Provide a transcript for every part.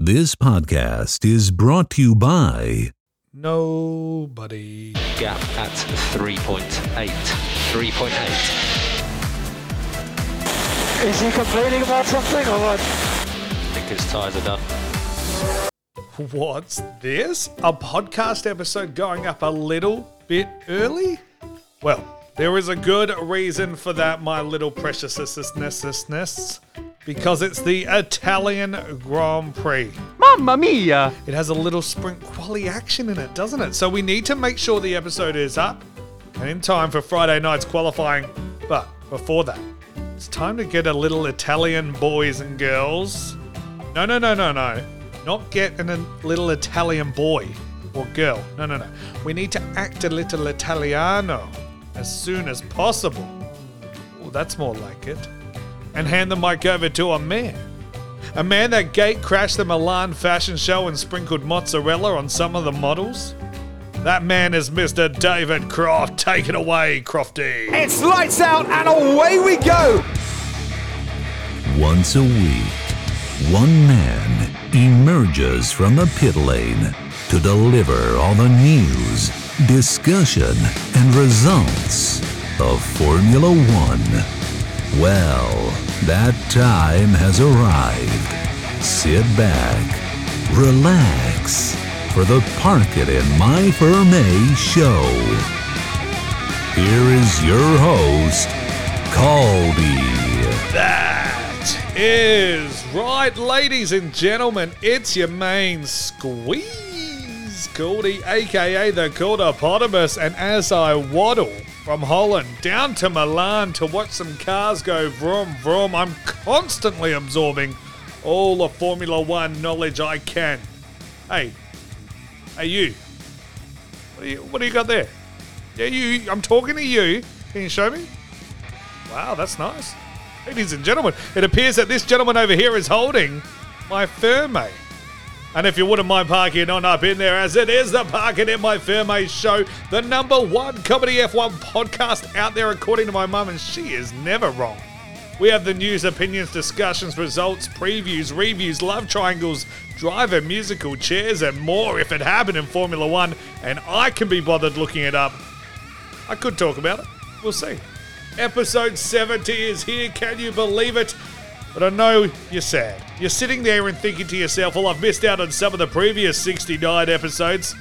This podcast is brought to you by Nobody. Gap at 3.8. 3.8. Is he complaining about something or what? I think his tyres are done. What's this? A podcast episode going up a little bit early? Well, there is a good reason for that, my little preciousness, because it's the Italian Grand Prix. Mamma mia! It has a little sprint quali action in it, doesn't it? So we need to make sure the episode is up and in time for Friday night's qualifying. But before that, it's time to get a little Italian boys and girls. No, no, no, no, no. Not get an, a little Italian boy or girl. No, no, no. We need to act a little Italiano as soon as possible. Oh, that's more like it. And hand the mic over to a man. A man that gate crashed the Milan fashion show and sprinkled mozzarella on some of the models. That man is Mr. David Croft. Take it away, Crofty. It's lights out and away we go. Once a week, one man emerges from the pit lane to deliver all the news, discussion, and results of Formula One. Well, that time has arrived. Sit back, relax for the Park It in My Ferme show. Here is your host, Caldy. That is right, ladies and gentlemen. It's your main squeeze, Goldie, aka the Goldopotamus. And as I waddle from Holland down to Milan to watch some cars go vroom vroom, I'm constantly absorbing all the Formula One knowledge I can. Hey, hey, you. What do you, what do you got there? Yeah, you. I'm talking to you. Can you show me? Wow, that's nice. Ladies and gentlemen, it appears that this gentleman over here is holding my Ferme. And if you wouldn't mind parking on up in there, as it is the Park It in My Ferme show, the number one comedy F1 podcast out there, according to my mum, and she is never wrong. We have the news, opinions, discussions, results, previews, reviews, love triangles, driver musical chairs, and more if it happened in Formula One, and I can be bothered looking it up. I could talk about it. We'll see. Episode 70 is here. Can you believe it? But I know you're sad. You're sitting there and thinking to yourself, well, I've missed out on some of the previous 69 episodes.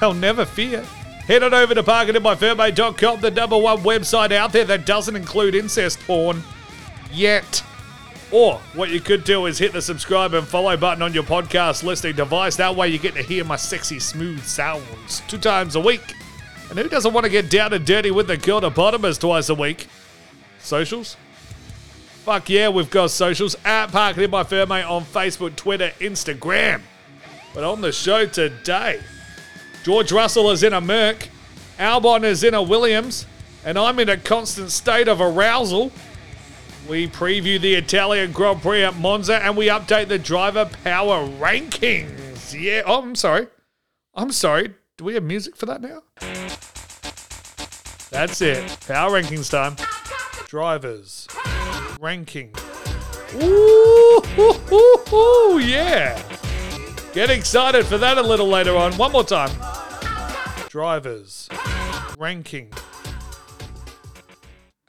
Well, never fear. Head on over to parcitinmyferme.com, the number one website out there that doesn't include incest porn. Yet. Or what you could do is hit the subscribe and follow button on your podcast listening device. That way you get to hear my sexy, smooth sounds two times a week. And who doesn't want to get down and dirty with the Kildapotamus twice a week? Socials? Fuck yeah, we've got socials at Park It in My Ferme on Facebook, Twitter, Instagram. But on the show today, George Russell is in a Merc, Albon is in a Williams, and I'm in a constant state of arousal. We preview the Italian Grand Prix at Monza and we update the driver power rankings. Yeah, oh, I'm sorry. I'm sorry. Do we have music for that now? That's it. Power rankings time. Drivers. Ranking. Ooh, hoo, hoo, yeah. Get excited for that a little later on. One more time. Drivers. Ranking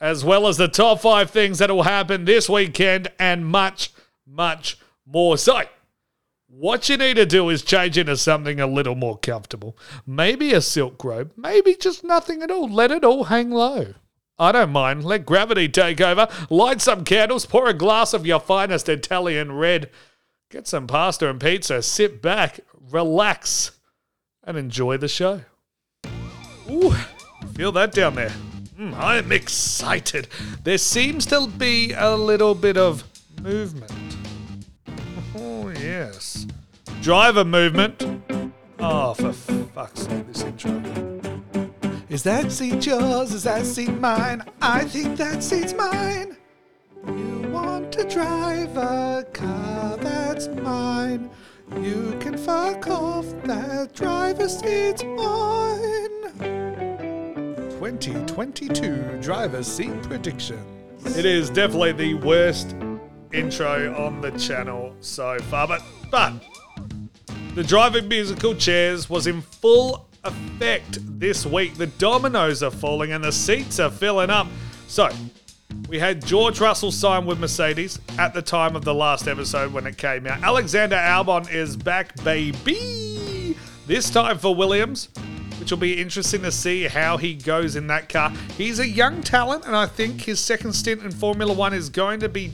as well as the top five things that will happen this weekend and much, much more. So, what you need to do is change into something a little more comfortable. Maybe a silk robe, maybe just nothing at all. Let it all hang low. I don't mind. Let gravity take over. Light some candles, pour a glass of your finest Italian red, get some pasta and pizza, sit back, relax, and enjoy the show. Ooh, feel that down there. Mm, I'm excited. There seems to be a little bit of movement. Oh, yes. Driver movement. Oh, for fuck's sake, this intro. Is that seat yours? Is that seat mine? I think that seat's mine. You want to drive a car that's mine. You can fuck off, that driver's seat's mine. 2022 driver's seat predictions. It is definitely the worst intro on the channel so far, but but the driving musical chairs was in full effect this week. The dominoes are falling and the seats are filling up. So we had George Russell sign with Mercedes at the time of the last episode when it came out. Alexander Albon is back, baby. This time for Williams which will be interesting to see how he goes in that car. He's a young talent, and I think his second stint in Formula One is going to be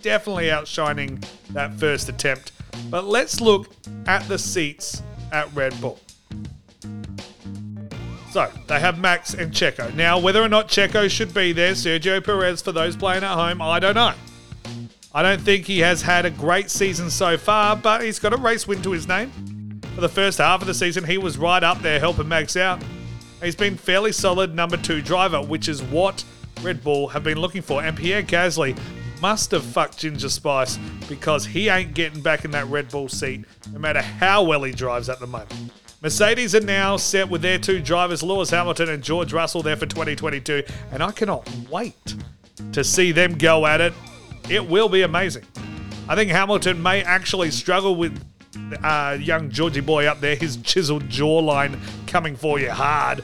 definitely outshining that first attempt. But let's look at the seats at Red Bull. So they have Max and Checo. Now, whether or not Checo should be there, Sergio Perez, for those playing at home, I don't know. I don't think he has had a great season so far, but he's got a race win to his name. For the first half of the season, he was right up there helping Max out. He's been fairly solid number two driver, which is what Red Bull have been looking for. And Pierre Gasly must have fucked Ginger Spice because he ain't getting back in that Red Bull seat, no matter how well he drives at the moment. Mercedes are now set with their two drivers, Lewis Hamilton and George Russell, there for 2022, and I cannot wait to see them go at it. It will be amazing. I think Hamilton may actually struggle with uh, young Georgie boy up there, his chiseled jawline coming for you hard.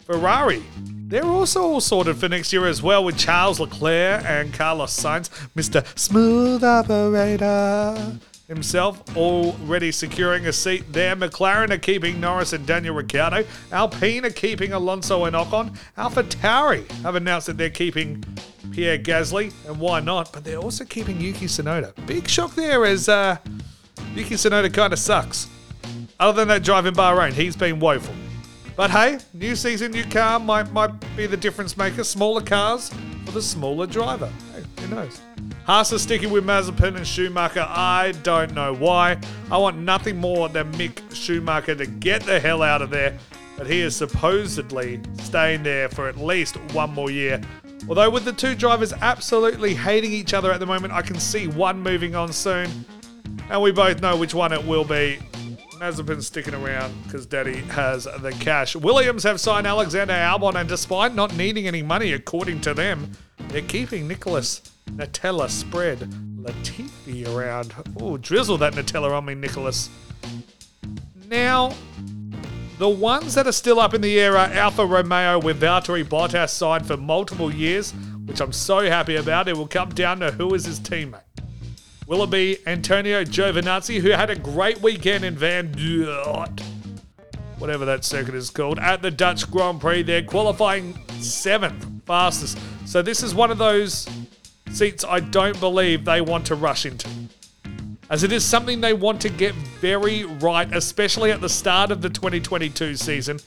Ferrari, they're also all sorted for next year as well with Charles Leclerc and Carlos Sainz, Mr. Smooth Operator himself already securing a seat there. McLaren are keeping Norris and Daniel Ricciardo. Alpine are keeping Alonso and Ocon. Alpha Tauri have announced that they're keeping Pierre Gasly, and why not? But they're also keeping Yuki Tsunoda. Big shock there as uh, Yuki Tsunoda kind of sucks. Other than that drive in Bahrain, he's been woeful. But hey, new season, new car might might be the difference maker. Smaller cars for the smaller driver. Hey, who knows? Haas is sticking with Mazepin and Schumacher. I don't know why. I want nothing more than Mick Schumacher to get the hell out of there. But he is supposedly staying there for at least one more year. Although with the two drivers absolutely hating each other at the moment, I can see one moving on soon. And we both know which one it will be. Mazepin's sticking around because Daddy has the cash. Williams have signed Alexander Albon, and despite not needing any money, according to them, they're keeping Nicholas Nutella spread Latifi around. Oh, drizzle that Nutella on me, Nicholas. Now, the ones that are still up in the air are Alfa Romeo with Valtteri Bottas signed for multiple years, which I'm so happy about. It will come down to who is his teammate. Will it be Antonio Giovinazzi, who had a great weekend in Van Dort, whatever that circuit is called, at the Dutch Grand Prix? They're qualifying seventh fastest. So this is one of those seats I don't believe they want to rush into. As it is something they want to get very right, especially at the start of the 2022 season.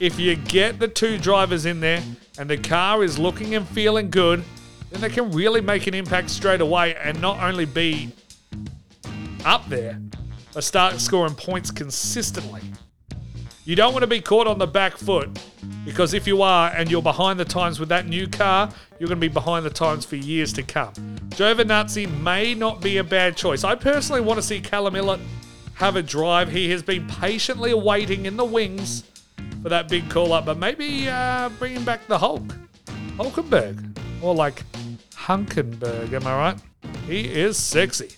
If you get the two drivers in there and the car is looking and feeling good, then they can really make an impact straight away and not only be up there, but start scoring points consistently. You don't want to be caught on the back foot Because if you are and you're behind the times with that new car, you're going to be behind the times for years to come. Giovinazzi may not be a bad choice. I personally want to see Callum Ilott have a drive. He has been patiently awaiting in the wings for that big call up, but maybe uh, bringing back the Hulk. Hulkenberg. Or like Hunkenberg, am I right? He is sexy.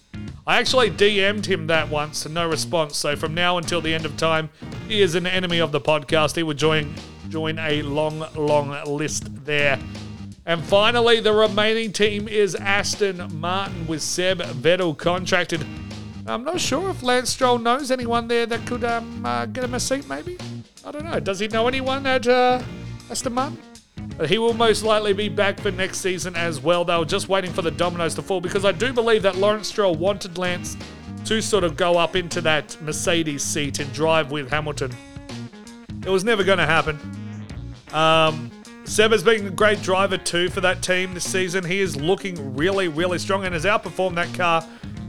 I actually DM'd him that once and no response, so from now until the end of time, he is an enemy of the podcast. He would join join a long, long list there. And finally, the remaining team is Aston Martin with Seb Vettel contracted. I'm not sure if Lance Stroll knows anyone there that could um, uh, get him a seat, maybe? I don't know. Does he know anyone at uh, Aston Martin? But he will most likely be back for next season as well. They were just waiting for the dominoes to fall because I do believe that Lawrence Stroll wanted Lance to sort of go up into that Mercedes seat and drive with Hamilton. It was never going to happen. Um, Seb has been a great driver too for that team this season. He is looking really, really strong and has outperformed that car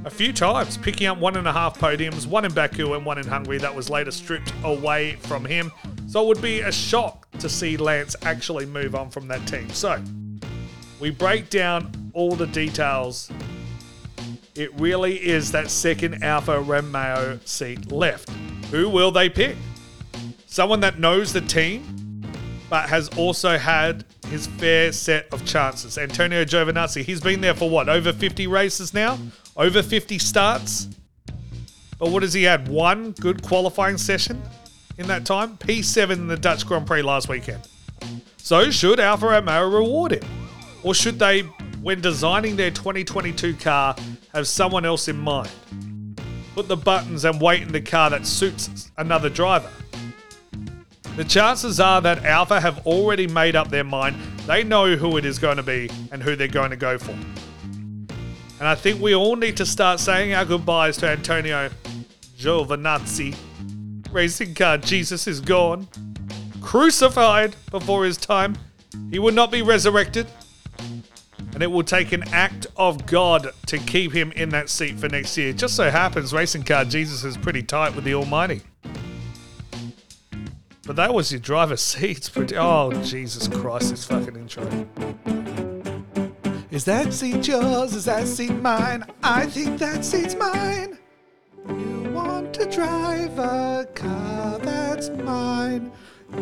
a few times, picking up one and a half podiums, one in Baku and one in Hungary. That was later stripped away from him. So it would be a shock to see Lance actually move on from that team. So we break down all the details. It really is that second Alfa Romeo seat left. Who will they pick? Someone that knows the team, but has also had his fair set of chances. Antonio Giovinazzi, he's been there for what, over 50 races now? Over 50 starts? But what has he had? One good qualifying session in that time? P7 in the Dutch Grand Prix last weekend. So should Alfa Romeo reward him? Or should they, when designing their 2022 car, have someone else in mind? Put the buttons and weight in the car that suits another driver. The chances are that Alfa have already made up their mind. They know who it is going to be and who they're going to go for. And I think we all need to start saying our goodbyes to Antonio Giovinazzi. Racing car Jesus is gone. Crucified before his time. He will not be resurrected. And it will take an act of God to keep him in that seat for next year. Just so happens Racing car Jesus is pretty tight with the Almighty. But that was your driver's seat. It's pretty. Oh, Jesus Christ, this fucking intro. Is that seat yours? Is that seat mine? I think that seat's mine. You want to drive a car that's mine.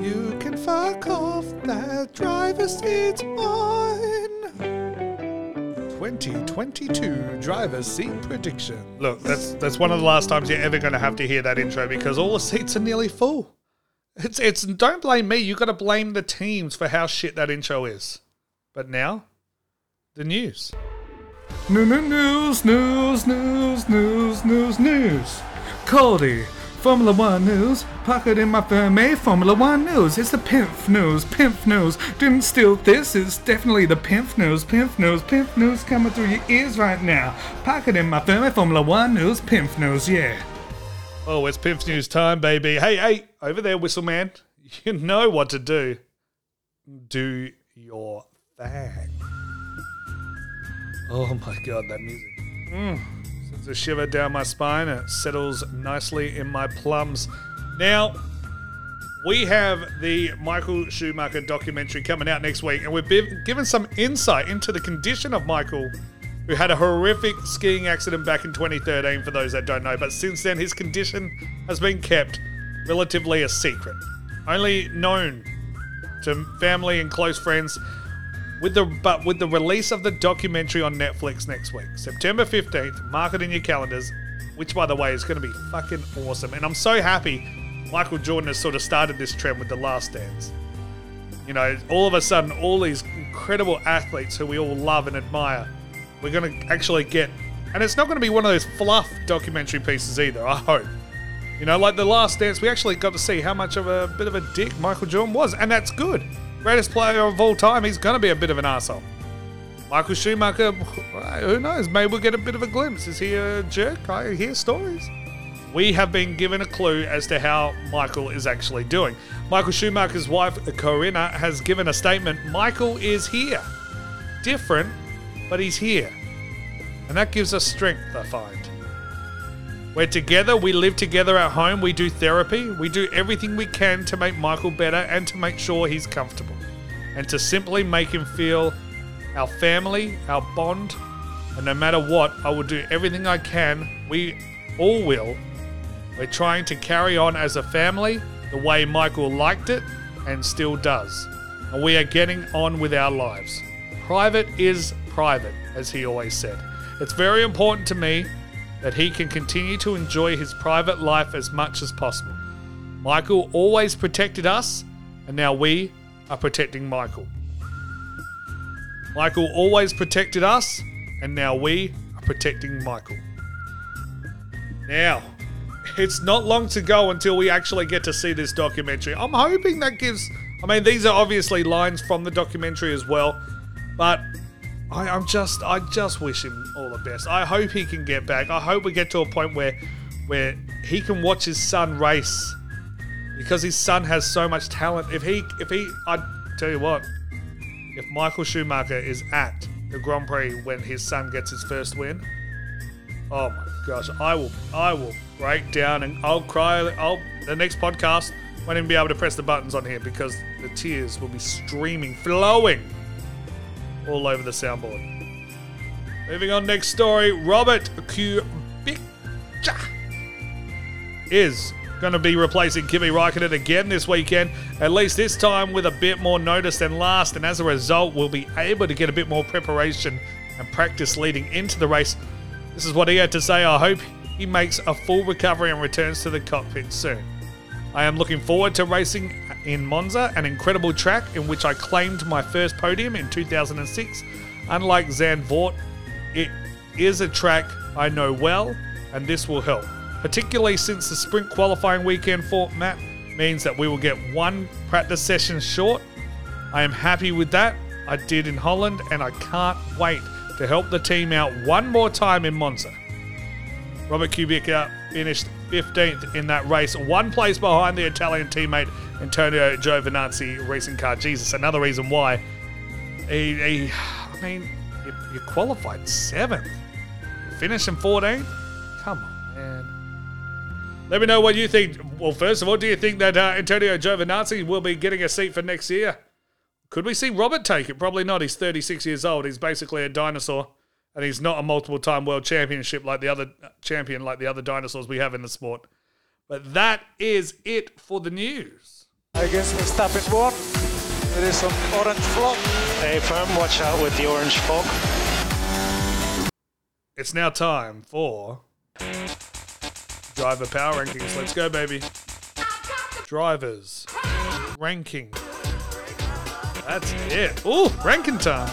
You can fuck off. That driver's seat's mine. 2022 driver's seat prediction. Look, that's that's one of the last times you're ever going to have to hear that intro because all the seats are nearly full. It's it's don't blame me. You got to blame the teams for how shit that intro is. But now, the news. News, news, news, news, news, news, news. Cody, Formula One news. Pocket in my Fermi, Formula One news. It's the Pimp news, Pimp news. Didn't steal this, it's definitely the Pimp news, Pimp news, Pimp news coming through your ears right now. Pocket in my Fermi, Formula One news, Pimp news, yeah. Oh, it's Pimp News time, baby. Hey, hey, over there, Whistle Man. You know what to do. Do your thing. Oh my god, that music. Mm, sends a shiver down my spine and it settles nicely in my plums. Now, we have the Michael Schumacher documentary coming out next week, and we've been given some insight into the condition of Michael who had a horrific skiing accident back in 2013, for those that don't know. But since then, his condition has been kept relatively a secret, only known to family and close friends. With the but with the release of the documentary on Netflix next week, September 15th, mark it in your calendars. Which, by the way, is going to be fucking awesome. And I'm so happy Michael Jordan has sort of started this trend with The Last Dance. You know, all of a sudden, all these incredible athletes who we all love and admire we're going to actually get. And it's not going to be one of those fluff documentary pieces either, I hope. You know, like The Last Dance, we actually got to see how much of a bit of a dick Michael Jordan was, and that's good. Greatest player of all time, he's going to be a bit of an asshole. Michael Schumacher, who knows? Maybe we'll get a bit of a glimpse. Is he a jerk? I hear stories. We have been given a clue as to how Michael is actually doing. Michael Schumacher's wife, Corinna, has given a statement Michael is here. Different, but he's here. And that gives us strength, I find. We're together, we live together at home, we do therapy, we do everything we can to make Michael better and to make sure he's comfortable. And to simply make him feel our family, our bond, and no matter what, I will do everything I can. We all will. We're trying to carry on as a family the way Michael liked it and still does. And we are getting on with our lives. Private is private, as he always said. It's very important to me that he can continue to enjoy his private life as much as possible. Michael always protected us, and now we are protecting Michael. Michael always protected us, and now we are protecting Michael. Now, it's not long to go until we actually get to see this documentary. I'm hoping that gives. I mean, these are obviously lines from the documentary as well, but I, I'm just, I just wish him all the best. I hope he can get back. I hope we get to a point where, where he can watch his son race, because his son has so much talent. If he, if he, I tell you what, if Michael Schumacher is at the Grand Prix when his son gets his first win, oh my gosh, I will, I will break down and I'll cry. I'll the next podcast won't even be able to press the buttons on here because the tears will be streaming, flowing all over the soundboard. Moving on, next story. Robert Kubica is going to be replacing Kimi Raikkonen again this weekend, at least this time with a bit more notice than last, and as a result, we'll be able to get a bit more preparation and practice leading into the race. This is what he had to say. I hope he makes a full recovery and returns to the cockpit soon. I am looking forward to racing in Monza, an incredible track in which I claimed my first podium in 2006. Unlike Zandvoort, it is a track I know well, and this will help. Particularly since the sprint qualifying weekend format means that we will get one practice session short. I am happy with that. I did in Holland, and I can't wait to help the team out one more time in Monza. Robert Kubica finished 15th in that race, one place behind the Italian teammate Antonio Giovinazzi racing car. Jesus, another reason why. He, he I mean, you, you qualified seventh, finishing 14th. Come on, man. Let me know what you think. Well, first of all, do you think that uh, Antonio Giovinazzi will be getting a seat for next year? Could we see Robert take it? Probably not. He's 36 years old. He's basically a dinosaur and he's not a multiple time world championship like the other champion like the other dinosaurs we have in the sport. But that is it for the news. I guess Verstappen won. There is some orange fog. Hey, firm, watch out with the orange fog. It's now time for driver power rankings. Let's go, baby. Drivers ranking. That's it. Ooh, ranking time.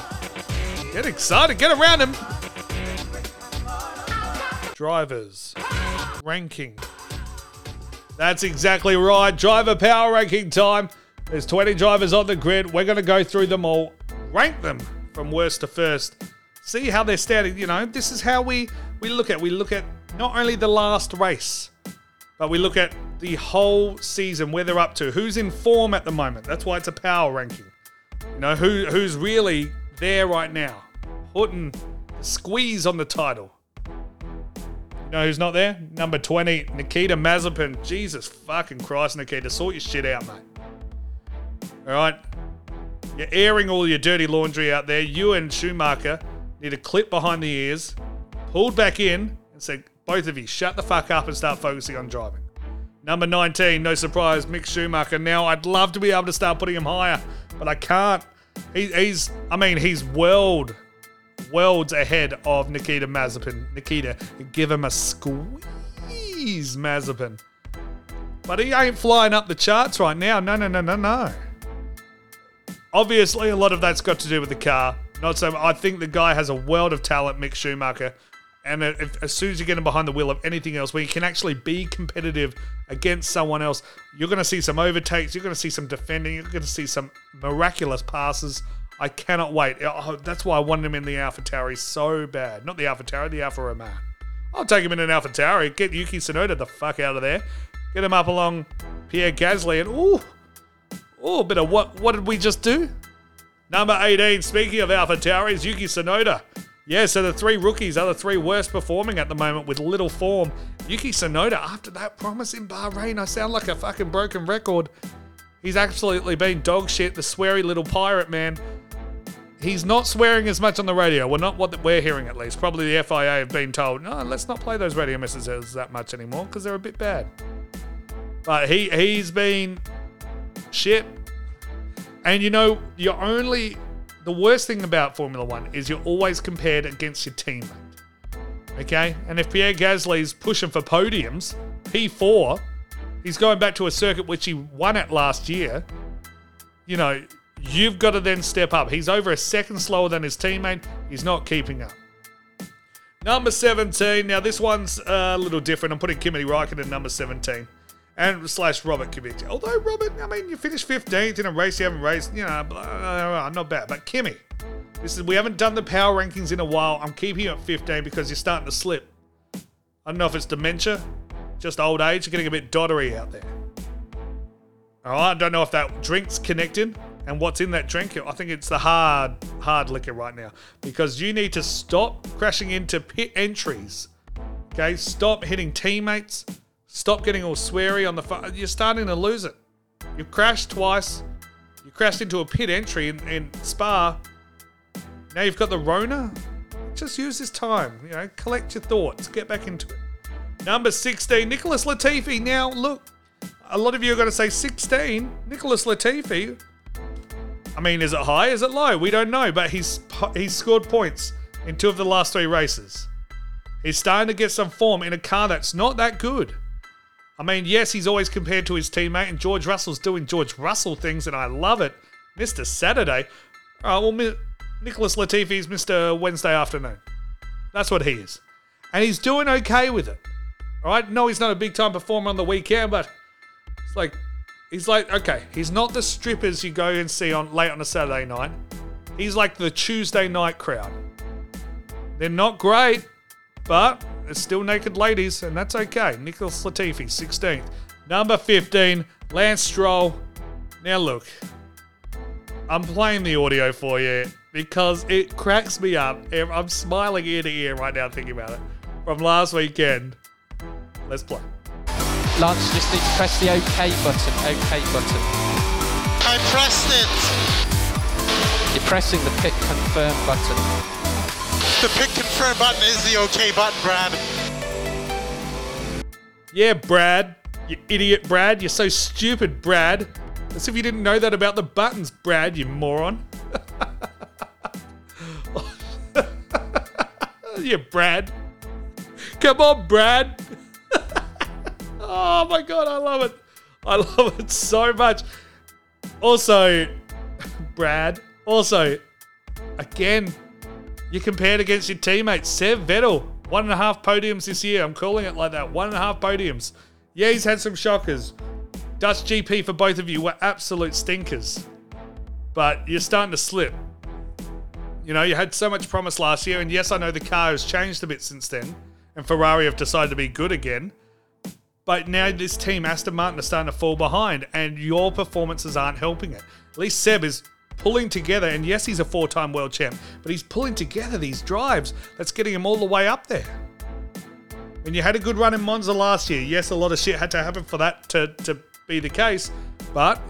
Get excited. Get around him. Drivers. Ranking. That's exactly right. Driver power ranking time. There's 20 drivers on the grid. We're going to go through them all, rank them from worst to first. See how they're standing. You know, this is how we, we look at. We look at not only the last race, but we look at the whole season, where they're up to, who's in form at the moment. That's why it's a power ranking. You know, who who's really there right now, putting squeeze on the title. You know who's not there? Number 20, Nikita Mazepin. Jesus fucking Christ, Nikita. Sort your shit out, mate. All right? You're airing all your dirty laundry out there. You and Schumacher need a clip behind the ears, pulled back in, and said, both of you, shut the fuck up and start focusing on driving. Number 19, no surprise, Mick Schumacher. Now, I'd love to be able to start putting him higher, but I can't. He, he's, I mean, he's world, worlds ahead of Nikita Mazepin. Nikita, give him a squeeze, Mazepin. But he ain't flying up the charts right now. No, no, no, no, no. Obviously, a lot of that's got to do with the car. Not so. I think the guy has a world of talent, Mick Schumacher. And if, as soon as you get him behind the wheel of anything else, where you can actually be competitive against someone else, you're going to see some overtakes. You're going to see some defending. You're going to see some miraculous passes. I cannot wait. Oh, that's why I wanted him in the Alpha Tauri so bad. Not the Alpha Tauri, the Alfa Romeo. I'll take him in an Alpha Tauri. Get Yuki Tsunoda the fuck out of there. Get him up along Pierre Gasly. And ooh, ooh, bit of what? What did we just do? Number 18, speaking of Alpha Tauris, Yuki Tsunoda. Yeah, so the three rookies are the three worst performing at the moment with little form. Yuki Tsunoda, after that promise in Bahrain, I sound like a fucking broken record. He's absolutely been dog shit, the sweary little pirate man. He's not swearing as much on the radio. Well, not what we're hearing at least. Probably the FIA have been told, no, let's not play those radio messages that much anymore because they're a bit bad. But he he's been shit. And you know, you're only the worst thing about Formula One is you're always compared against your teammate. Okay? And if Pierre Gasly's pushing for podiums, P4, he's going back to a circuit which he won at last year. You know, you've got to then step up. He's over a second slower than his teammate. He's not keeping up. Number 17. Now, this one's a little different. I'm putting Kimi Raikkonen number 17. And slash Robert Kubica. Although, Robert, I mean, you finished 15th in a race you haven't raced. You know, uh, not bad. But Kimi, this is we haven't done the power rankings in a while. I'm keeping you at 15 because you're starting to slip. I don't know if it's dementia, just old age. You're getting a bit doddery out there. All right, I don't know if that drink's connected and what's in that drink. I think it's the hard, hard liquor right now because you need to stop crashing into pit entries. Okay, stop hitting teammates. Stop getting all sweary on the phone. You're starting to lose it. You've crashed twice. You crashed into a pit entry in, in Spa. Now you've got the Rona. Just use this time. You know, collect your thoughts. Get back into it. Number 16, Nicholas Latifi. Now, look, a lot of you are going to say 16. Nicholas Latifi. I mean, is it high? Is it low? We don't know, but he's he's scored points in two of the last three races. He's starting to get some form in a car that's not that good. I mean, yes, he's always compared to his teammate, and George Russell's doing George Russell things, and I love it. Mr. Saturday. All right, well, Nicholas Latifi's Mr. Wednesday afternoon. That's what he is. And he's doing okay with it. All right, no, he's not a big time performer on the weekend, but it's like, he's like, okay, he's not the strippers you go and see on late on a Saturday night. He's like the Tuesday night crowd. They're not great, but it's still naked ladies, and that's okay. Nicholas Latifi, 16th. Number 15, Lance Stroll. Now look, I'm playing the audio for you because it cracks me up. I'm smiling ear to ear right now thinking about it. From last weekend. Let's play. Lance, just need to press the OK button. OK button. I pressed it. You're pressing the pick confirm button. The pick confirm button is the OK button, Brad. Yeah, Brad. You idiot, Brad. You're so stupid, Brad. As if you didn't know that about the buttons, Brad, you moron. yeah, Brad. Come on, Brad. Oh my god, I love it. I love it so much. Also, Brad. Also, again, you compared against your teammate, Seb Vettel, one and a half podiums this year. I'm calling it like that. One and a half podiums. Yeah, he's had some shockers. Dutch GP for both of you were absolute stinkers. But you're starting to slip. You know, you had so much promise last year, and yes, I know the car has changed a bit since then, and Ferrari have decided to be good again. But now this team, Aston Martin, are starting to fall behind, and your performances aren't helping it. At least Seb is pulling together, and yes, he's a four time world champ, but he's pulling together these drives that's getting him all the way up there. And you had a good run in Monza last year. Yes, a lot of shit had to happen for that to, to be the case, but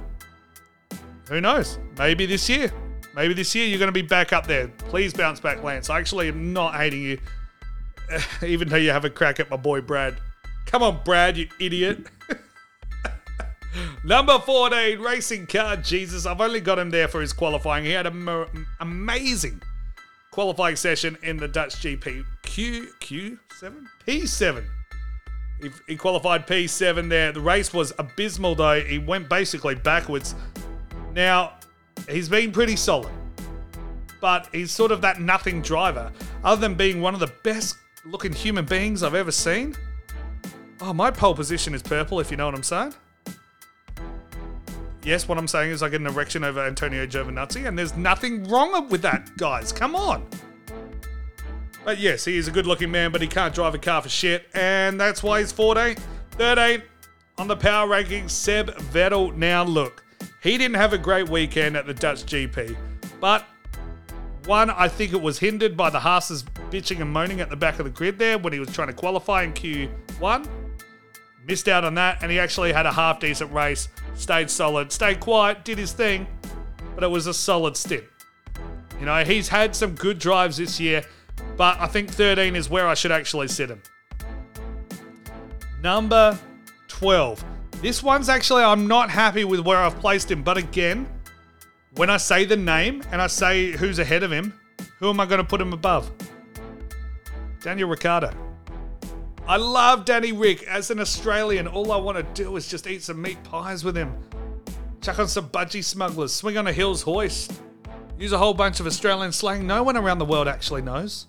who knows? Maybe this year. Maybe this year you're going to be back up there. Please bounce back, Lance. I actually am not hating you, even though you have a crack at my boy Brad. Come on, Brad, you idiot. Number 14, Racing Car Jesus. I've only got him there for his qualifying. He had an amazing qualifying session in the Dutch GP. Q, Q7? P7. He, he qualified P7 there. The race was abysmal, though. He went basically backwards. Now, he's been pretty solid, but he's sort of that nothing driver. Other than being one of the best looking human beings I've ever seen. Oh, my pole position is purple, if you know what I'm saying. Yes, what I'm saying is I get an erection over Antonio Giovinazzi, and there's nothing wrong with that, guys. Come on. But yes, he is a good looking man, but he can't drive a car for shit, and that's why he's 14. 13 on the power rankings, Seb Vettel. Now, look, he didn't have a great weekend at the Dutch GP, but One, I think it was hindered by the Haas's bitching and moaning at the back of the grid there when he was trying to qualify in Q1. Missed out on that, and he actually had a half decent race, stayed solid, stayed quiet, did his thing, but it was a solid stint. You know, he's had some good drives this year, but I think 13 is where I should actually sit him. Number 12. This one's actually, I'm not happy with where I've placed him, but again, when I say the name and I say who's ahead of him, who am I going to put him above? Daniel Ricciardo. I love Danny Rick. As an Australian, all I want to do is just eat some meat pies with him. Chuck on some budgie smugglers, swing on a Hills hoist, use a whole bunch of Australian slang no one around the world actually knows.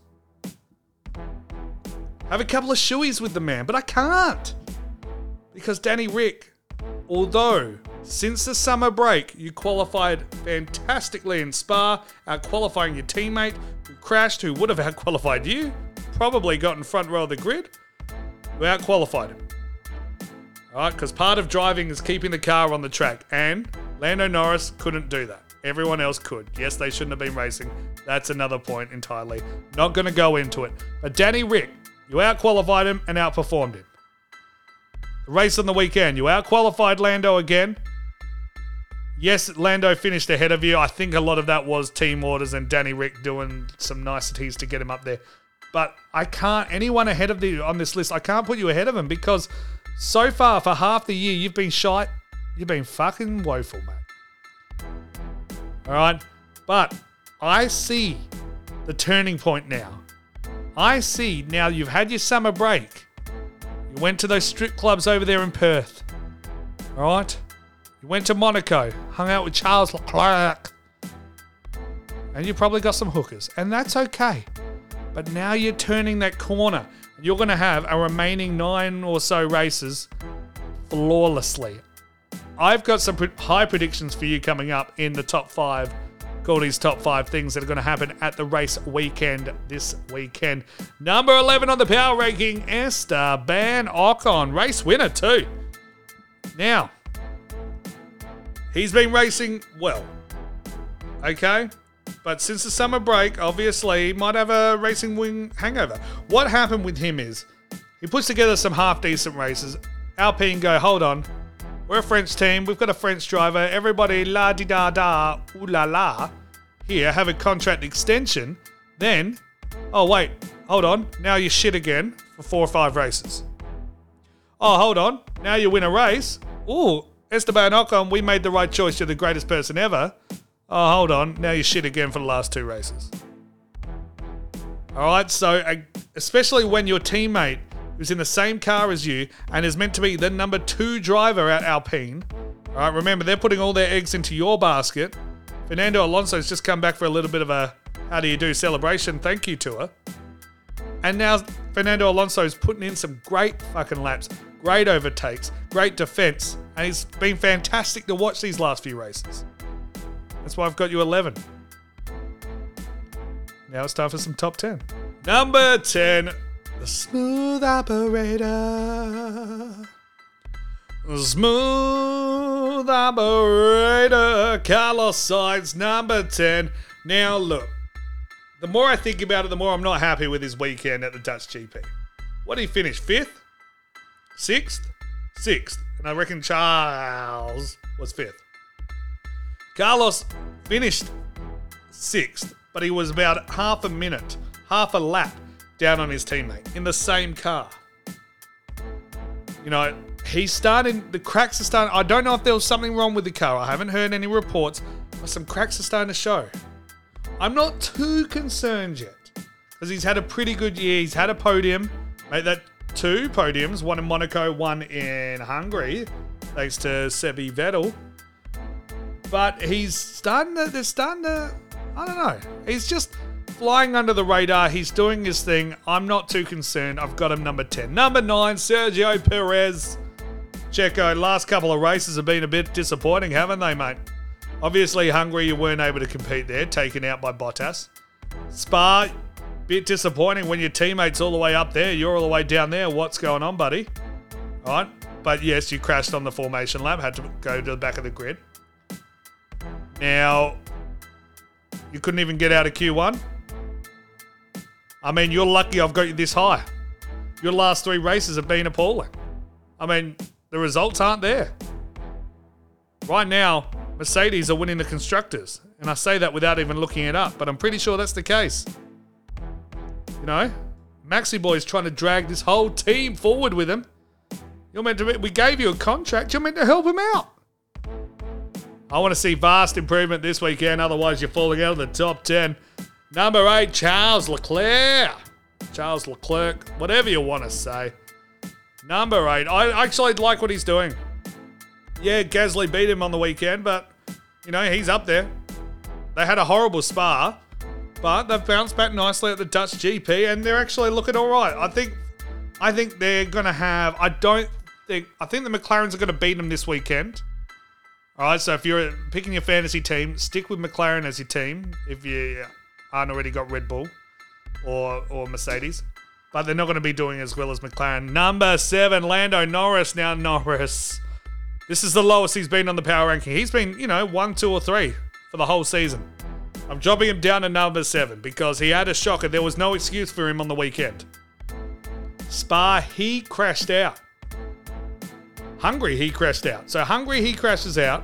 Have a couple of shoeies with the man, but I can't. Because Danny Rick, although since the summer break you qualified fantastically in Spa, out qualifying your teammate who crashed, who would have out qualified you, probably got in front row of the grid, we out qualified him. Alright, because part of driving is keeping the car on the track, and Lando Norris couldn't do that. Everyone else could. Yes, they shouldn't have been racing. That's another point entirely. Not going to go into it. But Danny Rick, you out qualified him and outperformed him. The race on the weekend, you out qualified Lando again. Yes, Lando finished ahead of you. I think a lot of that was team orders and Danny Rick doing some niceties to get him up there. But I can't anyone ahead of the on this list. I can't put you ahead of him because so far for half the year you've been shite. You've been fucking woeful, mate. All right, but I see the turning point now. I see now you've had your summer break. You went to those strip clubs over there in Perth. All right? You went to Monaco, hung out with Charles Leclerc. And you probably got some hookers. And that's okay. But now you're turning that corner. You're going to have a remaining nine or so races flawlessly. I've got some high predictions for you coming up in the top five Goldie's top five things that are going to happen at the race weekend this weekend. Number 11 on the power ranking, Esteban Ocon, race winner too. Now, he's been racing well, okay? But since the summer break, obviously, might have a racing wing hangover. What happened with him is he puts together some half decent races. Alpine go, hold on, we're a French team. We've got a French driver. Everybody la di da da, ooh la la. Here, have a contract extension. Then, oh wait, hold on. Now you shit again for four or five races. Oh, hold on. Now you win a race. Ooh, Esteban Ocon, we made the right choice. You're the greatest person ever. Oh, hold on. Now you're shit again for the last two races. All right, so uh, especially when your teammate who's in the same car as you and is meant to be the number two driver at Alpine. All right, remember, they're putting all their eggs into your basket. Fernando Alonso's just come back for a little bit of a how do you do celebration thank you tour. And now Fernando Alonso's putting in some great fucking laps, great overtakes, great defense, and he's been fantastic to watch these last few races. That's why I've got you 11. Now it's time for some top 10. Number 10, the smooth operator. Smooth operator. Carlos Sainz, number 10. Now, look. The more I think about it, the more I'm not happy with his weekend at the Dutch GP. What did he finish? Fifth? Sixth? Sixth. And I reckon Charles was fifth. Carlos finished sixth, but he was about half a minute, half a lap down on his teammate in the same car. You know, he's starting, the cracks are starting. I don't know if there was something wrong with the car. I haven't heard any reports, but some cracks are starting to show. I'm not too concerned yet because he's had a pretty good year. He's had a podium, made that two podiums, one in Monaco, one in Hungary, thanks to Sebi Vettel. But he's starting to, they're starting to, I don't know. He's just, flying under the radar. He's doing his thing. I'm not too concerned. I've got him number 10. Number 9, Sergio Perez. Checo, last couple of races have been a bit disappointing, haven't they, mate? Obviously, Hungary, you weren't able to compete there, taken out by Bottas. Spa, bit disappointing when your teammate's all the way up there, you're all the way down there. What's going on, buddy? All right. But yes, you crashed on the formation lap, had to go to the back of the grid. Now, You couldn't even get out of Q1. I mean, you're lucky I've got you this high. Your last three races have been appalling. I mean, the results aren't there. Right now, Mercedes are winning the constructors, and I say that without even looking it up, but I'm pretty sure that's the case. You know, Maxi Boy's trying to drag this whole team forward with him. You're meant to. Be, we gave you a contract. You're meant to help him out. I want to see vast improvement this weekend. Otherwise, you're falling out of the top ten. Number eight, Charles Leclerc. Charles Leclerc, whatever you want to say. Number eight. I actually like what he's doing. Yeah, Gasly beat him on the weekend, but you know he's up there. They had a horrible Spa, but they've bounced back nicely at the Dutch GP, and they're actually looking all right. I think, I think they're gonna have. I don't think. I think the McLarens are gonna beat them this weekend. All right, so if you're picking your fantasy team, stick with McLaren as your team. If you aren't already got Red Bull or or Mercedes, but they're not going to be doing as well as McLaren. Number seven, Lando Norris. Now Norris, this is the lowest he's been on the power ranking. He's been, you know, one, two, or three for the whole season. I'm dropping him down to number seven because he had a shocker. There was no excuse for him on the weekend. Spa, he crashed out. Hungary, he crashed out. So Hungary, he crashes out,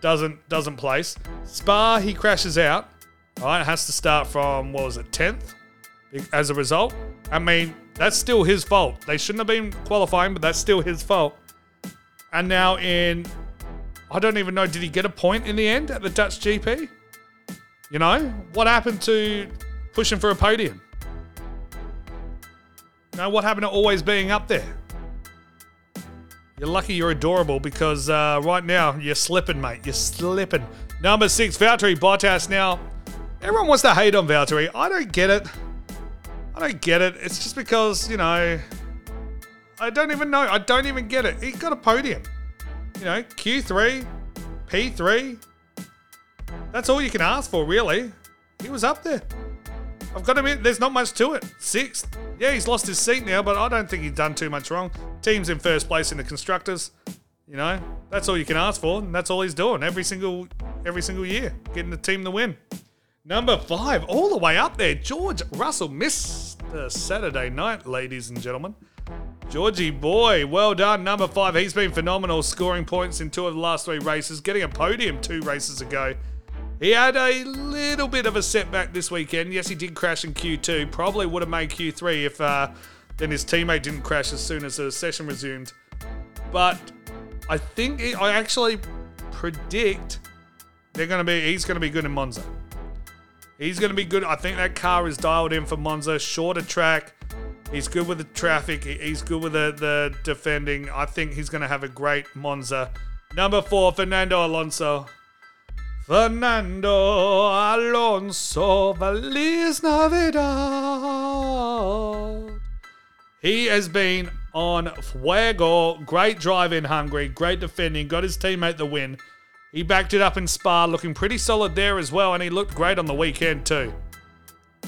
doesn't doesn't place. Spa, he crashes out. All right, has to start from what was it, tenth? As a result, I mean that's still his fault. They shouldn't have been qualifying, but that's still his fault. And now in, I don't even know, did he get a point in the end at the Dutch GP? You know what happened to pushing for a podium? Know what happened to always being up there? You're lucky you're adorable because uh, right now you're slipping, mate. You're slipping. Number six, Valtteri Bottas. Now, everyone wants to hate on Valtteri. I don't get it. I don't get it. It's just because, you know, I don't even know. I don't even get it. He got a podium. You know, Q3, P3. That's all you can ask for, really. He was up there. I've got to admit, there's not much to it. Sixth. Yeah, he's lost his seat now, but I don't think he's done too much wrong. Team's in first place in the constructors. You know, that's all you can ask for, and that's all he's doing every single every single year, getting the team to win. Number five, all the way up there, George Russell missed the Saturday night, ladies and gentlemen. Georgie boy, well done. Number five, he's been phenomenal, scoring points in two of the last three races, getting a podium two races ago. He had a little bit of a setback this weekend. Yes, he did crash in Q2. Probably would have made Q3 if uh, then his teammate didn't crash as soon as the session resumed. But I think it, I actually predict they're going to be. He's going to be good in Monza. He's going to be good. I think that car is dialed in for Monza. Shorter track. He's good with the traffic. He's good with the, the defending. I think he's going to have a great Monza. Number four, Fernando Alonso. Fernando Alonso, Feliz Navidad. He has been on fuego. Great drive in Hungary, great defending, got his teammate the win. He backed it up in Spa, looking pretty solid there as well, and he looked great on the weekend too.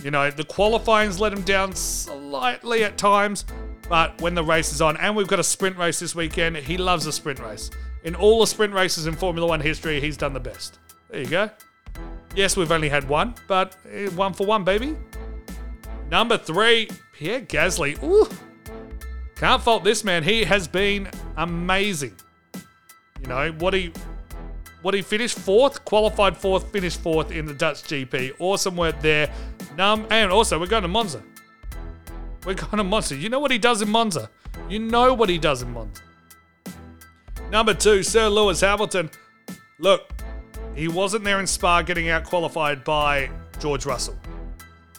You know, the qualifying's let him down slightly at times, but when the race is on, and we've got a sprint race this weekend, he loves a sprint race. In all the sprint races in Formula One history, he's done the best. There you go. Yes, we've only had one, but eh, one for one, baby. Number three, Pierre Gasly. Ooh, can't fault this man. He has been amazing. You know what he what he finished fourth, qualified fourth, finished fourth in the Dutch GP. Awesome work there. Num and also we're going to Monza. We're going to Monza. You know what he does in Monza. You know what he does in Monza. Number two, Sir Lewis Hamilton. Look, he wasn't there in Spa getting out qualified by George Russell.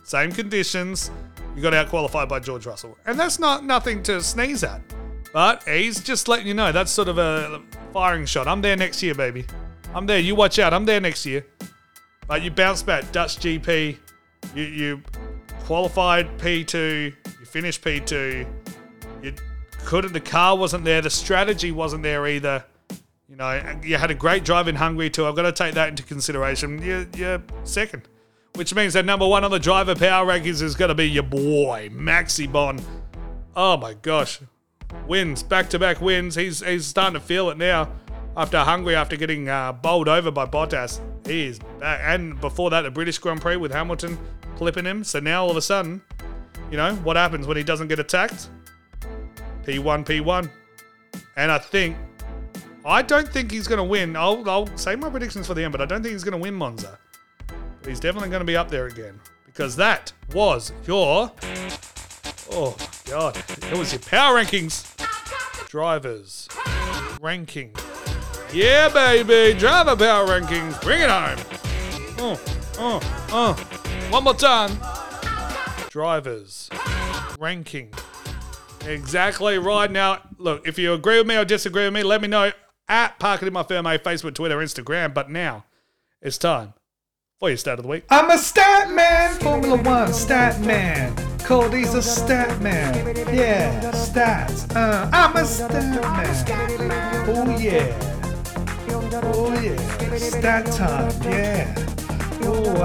Same conditions, you got out qualified by George Russell. And that's not nothing to sneeze at. But he's just letting you know that's sort of a firing shot. I'm there next year, baby. I'm there. You watch out. I'm there next year. But you bounce back. Dutch GP. You, you qualified P2. You finished P2. You couldn't. The car wasn't there. The strategy wasn't there either. You know, you had a great drive in Hungary too. I've got to take that into consideration. You're, you're second, which means that number one on the driver power rankings is going to be your boy Maxi Bon. Oh my gosh, wins back to back wins. He's he's starting to feel it now after Hungary, after getting uh, bowled over by Bottas. He is back. And before that, the British Grand Prix with Hamilton clipping him. So now all of a sudden, you know, what happens when he doesn't get attacked? P1, P1. And I think, I don't think he's going to win. I'll, I'll say my predictions for the end, but I don't think he's going to win Monza. But he's definitely going to be up there again. Because that was your. Oh, God. It was your power rankings. Drivers. Ranking. Yeah, baby. Driver power rankings. Bring it home. Oh, oh, oh. One more time. Drivers. Ranking. Exactly right now. Look, if you agree with me or disagree with me, let me know at Park It in My Ferme Facebook, Twitter, Instagram. But now it's time for your stat of the week. I'm a stat man, Formula One stat man. Cody's a stat man. Yeah, stats. Uh, I'm a stat man. Oh yeah. Oh yeah. Stat time. Yeah. Oh,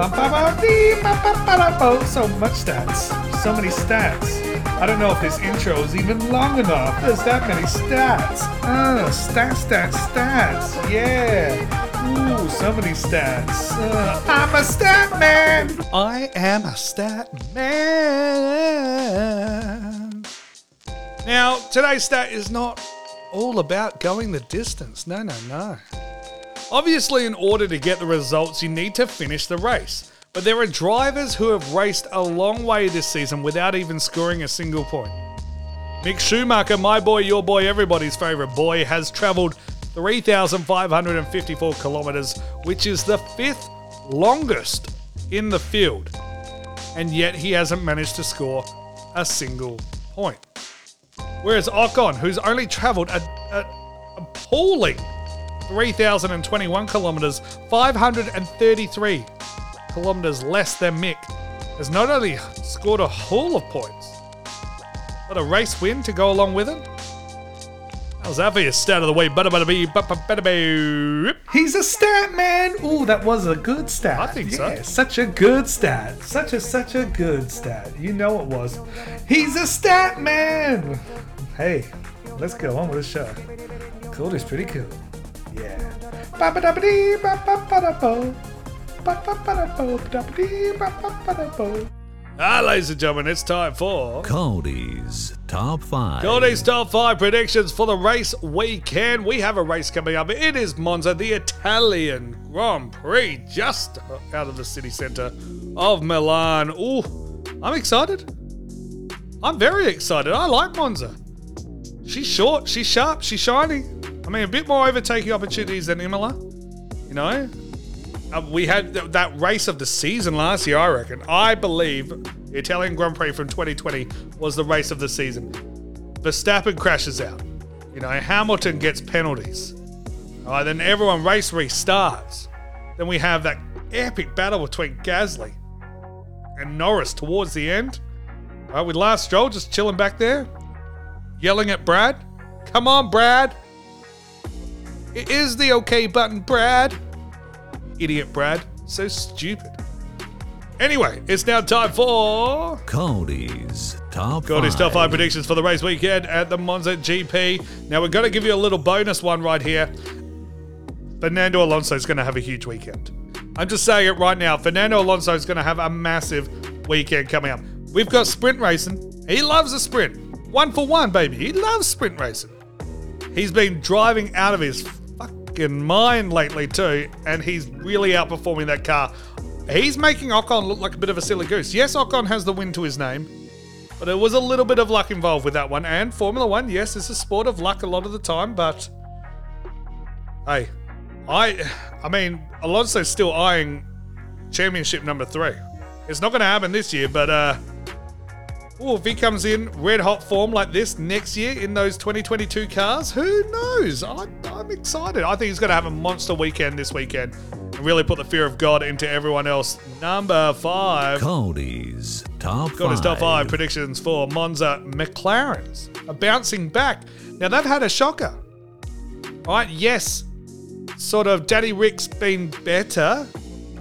so much stats. So many stats. I don't know if this intro is even long enough. There's that many stats. Uh, stats, stats, stats. Yeah. Ooh, so many stats. Uh, I'm a stat man. I am a stat man. Now, today's stat is not all about going the distance. No, no, no. Obviously, in order to get the results, you need to finish the race. But there are drivers who have raced a long way this season without even scoring a single point. Mick Schumacher, my boy, your boy, everybody's favourite boy, has travelled 3,554 kilometres, which is the fifth longest in the field. And yet he hasn't managed to score a single point. Whereas Ocon, who's only travelled a, a appalling 3,021 kilometres, 533 kilometres less than Mick, has not only scored a haul of points, but a race win to go along with it. How's that for your stat of the way? Bada bada bee, bada bada bee. He's a stat man. Ooh, that was a good stat. I think so. Such a good stat. Such a such a good stat. You know it was. He's a stat man. Hey, let's go on with the show. Cody's pretty cool. Yeah. Ah, ladies and gentlemen, it's time for Cody's Top 5. Cody's top five predictions for the race weekend. We have a race coming up. It is Monza, the Italian Grand Prix, just out of the city centre of Milan. Ooh, I'm excited. I'm very excited. I like Monza. She's short, she's sharp, she's shiny. I mean, a bit more overtaking opportunities than Imola. You know, uh, we had th- that race of the season last year, I reckon. I believe the Italian Grand Prix from 2020 was the race of the season. Verstappen crashes out. You know, Hamilton gets penalties. All right, then everyone race restarts. Then we have that epic battle between Gasly and Norris towards the end. All right, with Lance Stroll just chilling back there, yelling at Brad. Come on, Brad. It is the OK button, Brad. Idiot Brad. So stupid. Anyway, it's now time for Cody's Top Cody's top five predictions for the race weekend at the Monza GP. Now we're going to give you a little bonus one right here. Fernando Alonso is going to have a huge weekend. I'm just saying it right now. Fernando Alonso is going to have a massive weekend coming up. We've got sprint racing. He loves a sprint. One for one, baby. He loves sprint racing. He's been driving out of his fucking mind lately too, and he's really outperforming that car. He's making Ocon look like a bit of a silly goose. Yes, Ocon has the win to his name, but there was a little bit of luck involved with that one. And Formula One, yes, it's a sport of luck a lot of the time, but hey, I, I mean, Alonso's still eyeing championship number three. It's not going to happen this year, but uh, oh, if he comes in red hot form like this next year in those 2022 cars, who knows? I, I'm excited. I think he's going to have a monster weekend this weekend and really put the fear of God into everyone else. Number five. Cody's Top 5. Got his top five predictions for Monza McLarens are bouncing back. Now they've had a shocker. All right, yes, sort of Daddy Rick's been better.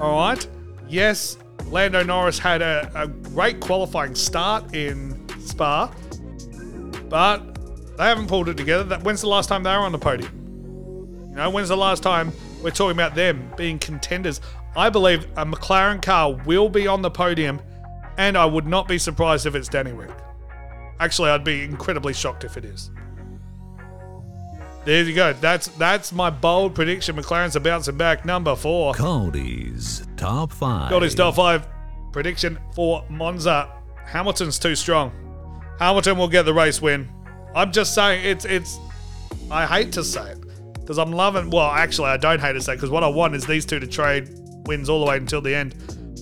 All right, yes, Lando Norris had a, a great qualifying start in Spa, but they haven't pulled it together. That when's the last time they were on the podium? You know, when's the last time we're talking about them being contenders. I believe a McLaren car will be on the podium, and I would not be surprised if it's Danny Rick. Actually, I'd be incredibly shocked if it is. There you go. That's that's my bold prediction. McLaren's are bouncing back. Number four. Cody's top five. Got his top five prediction for Monza. Hamilton's too strong. Hamilton will get the race win. I'm just saying it's it's. I hate to say it because I'm loving. Well, actually, I don't hate to say because what I want is these two to trade wins all the way until the end.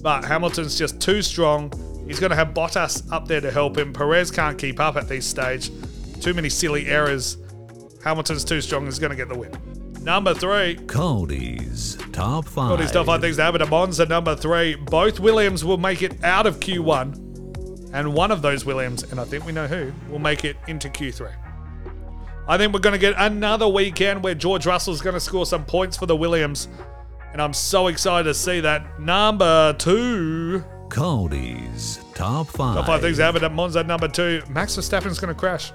But Hamilton's just too strong. He's going to have Bottas up there to help him. Perez can't keep up at this stage. Too many silly errors. Hamilton's too strong. He's going to get the win. Number three. Cody's top five. Cody's top five things to happen at Monza. Number three. Both Williams will make it out of Q1. And one of those Williams, and I think we know who, will make it into Q3. I think we're going to get another weekend where George Russell's going to score some points for the Williams. And I'm so excited to see that. Number two. Cody's top five. Top five things that happened at Monza. Number two. Max Verstappen's going to crash.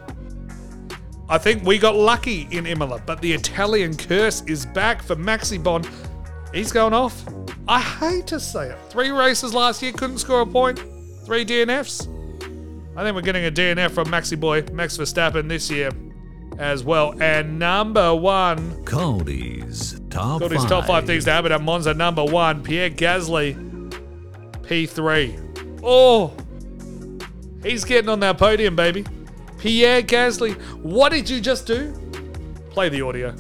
I think we got lucky in Imola, but the Italian curse is back for Maxi Bond. He's going off. I hate to say it. Three races last year, couldn't score a point. Three DNFs. I think we're getting a DNF from Maxi Boy, Max Verstappen this year as well. And number one. Cody's top Cody's five. top five things to happen at Monza. Number one, Pierre Gasly, P3. Oh, he's getting on that podium, baby. Pierre Gasly, what did you just do? Play the audio.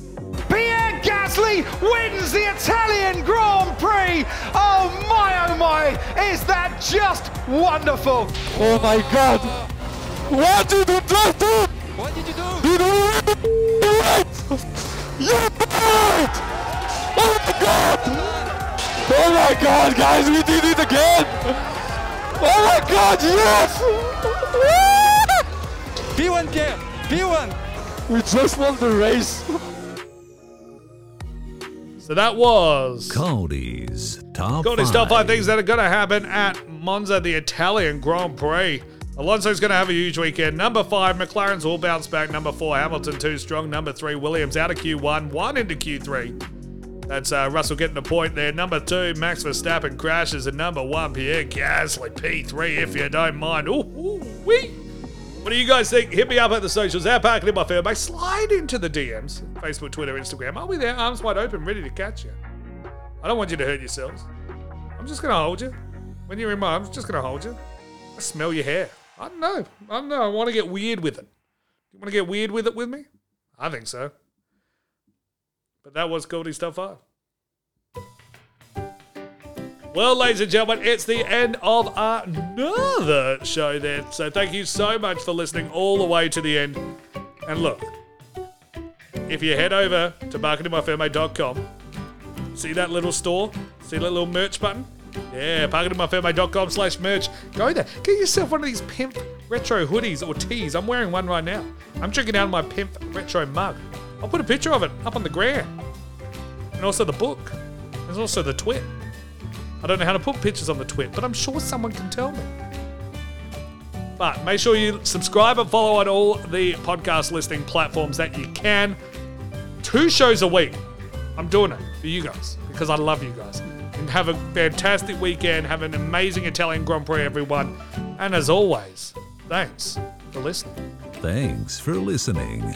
Pierre Gasly wins the Italian Grand Prix. Oh my, oh my, is that just wonderful? Oh my God! What did you just do? What did you do? You do it! You did it! Oh my God! Oh my God, guys, we did it again! Oh my God, yes! P1 Pierre! P1! We just won the race. So that was Cody's top Cody's five. top five things that are going to happen at Monza, the Italian Grand Prix. Alonso's going to have a huge weekend. Number five, McLaren's all bounce back. Number four, Hamilton too strong. Number three, Williams out of Q1, one into Q3. That's uh, Russell getting a point there. Number two, Max Verstappen crashes. And number one, Pierre Gasly P3, if you don't mind. Ooh, ooh, wee. What do you guys think? Hit me up at the socials. Our Park It in My Ferme base. Slide into the DMs. Facebook, Twitter, Instagram. I'll be there, arms wide open, ready to catch you. I don't want you to hurt yourselves. I'm just gonna hold you. When you're in my arms, just gonna hold you. I smell your hair. I don't know. I don't know. I want to get weird with it. You want to get weird with it with me? I think so. But that was Cody's Top 5. Well, ladies and gentlemen, it's the end of another show there. So thank you so much for listening all the way to the end. And look, if you head over to parcitinmyferme.com, see that little store? See that little merch button? Yeah, parcitinmyferme.com slash merch. Go there. Get yourself one of these pimp retro hoodies or tees. I'm wearing one right now. I'm drinking out of my pimp retro mug. I'll put a picture of it up on the gram. And also the book. There's also the twit. I don't know how to put pictures on the twit, but I'm sure someone can tell me. But make sure you subscribe and follow on all the podcast listening platforms that you can. Two shows a week. I'm doing it for you guys because I love you guys. And have a fantastic weekend. Have an amazing Italian Grand Prix, everyone. And as always, thanks for listening. Thanks for listening.